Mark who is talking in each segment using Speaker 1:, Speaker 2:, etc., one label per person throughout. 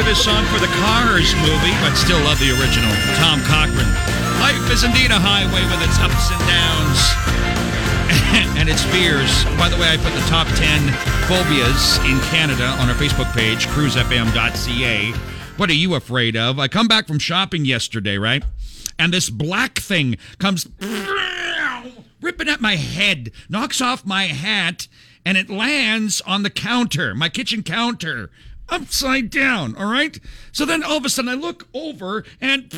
Speaker 1: of this song for the Cars movie, but still love the original. Tom Cochrane. Life is indeed a highway with its ups and downs and its fears. By the way, I put the top 10 phobias in Canada on our Facebook page, cruisefm.ca. What are you afraid of? I come back from shopping yesterday, right? And this black thing comes ripping at my head, knocks off my hat, and it lands on the counter, my kitchen counter, upside down. All right. So then all of a sudden I look over and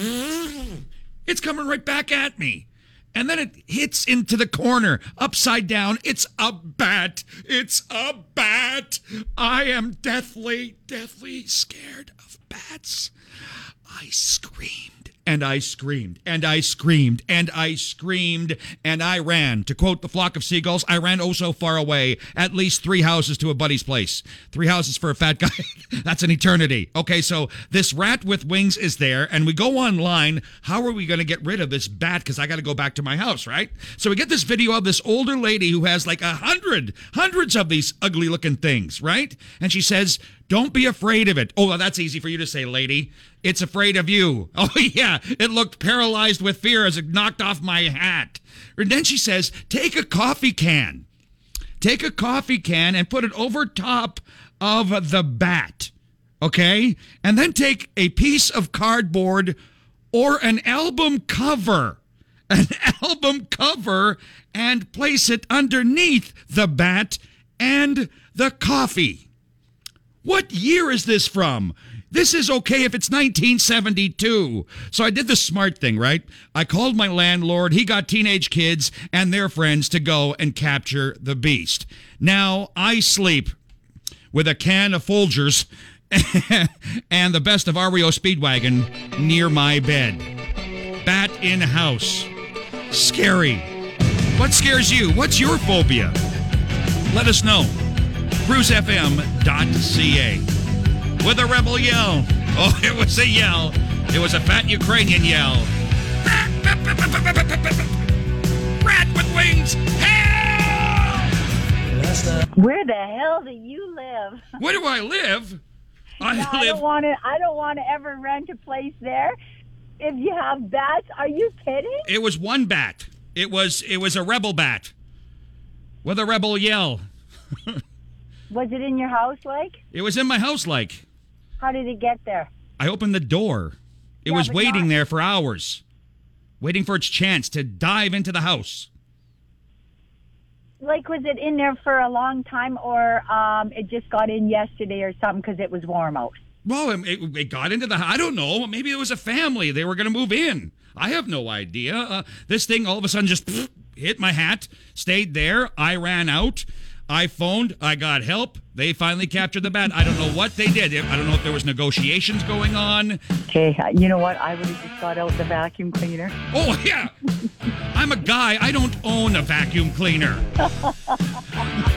Speaker 1: it's coming right back at me. And then it hits into the corner, upside down. It's a bat. It's a bat. I am deathly, deathly scared of bats. I scream and I screamed, and I screamed, and I screamed, and I ran. To quote the flock of seagulls, I ran oh so far away, at least three houses to a buddy's place. Three houses for a fat guy. That's an eternity. Okay, so this rat with wings is there, and we go online. How are we going to get rid of this bat? Because I got to go back to my house, right? So we get this video of this older lady who has like a hundred, hundreds of these ugly looking things, right? And she says, don't be afraid of it. Oh, that's easy for you to say, lady. It's afraid of you. Oh, yeah. It looked paralyzed with fear as it knocked off my hat. And then she says, take a coffee can. Take a coffee can and put it over top of the bat. Okay? And then take a piece of cardboard or an album cover. An album cover and place it underneath the bat and the coffee. What year is this from? This is okay if it's 1972. So I did the smart thing, right? I called my landlord. He got teenage kids and their friends to go and capture the beast. Now I sleep with a can of Folgers and the best of REO Speedwagon near my bed. Bat in house. Scary. What scares you? What's your phobia? Let us know cruisefm.ca. With a rebel yell. Oh, it was a yell. It was a fat Ukrainian yell. Rat with wings. Hell!
Speaker 2: Where the hell do you live?
Speaker 1: Where do I live?
Speaker 2: I, no, I don't want to. I don't want to ever rent a place there. If you have bats, are you kidding?
Speaker 1: It was one bat. It was it was a rebel bat with a rebel yell.
Speaker 2: Was it in your house, like?
Speaker 1: It was in my house, like.
Speaker 2: How did it get there?
Speaker 1: I opened the door. It yeah, was waiting not- there for hours, waiting for its chance to dive into the house.
Speaker 2: Like, was it in there for a long time, or um, it just got in yesterday or something because it was warm out?
Speaker 1: Well, it, it, got into the. I don't know. Maybe it was a family. They were going to move in. I have no idea. Uh, this thing all of a sudden just hit my hat, stayed there. I ran out. I phoned. I got help. They finally captured the bat. I don't know what they did. I don't know if there was negotiations going on.
Speaker 2: Okay, uh, you know what? I would have just got out the vacuum cleaner.
Speaker 1: Oh yeah, I'm a guy. I don't own a vacuum cleaner.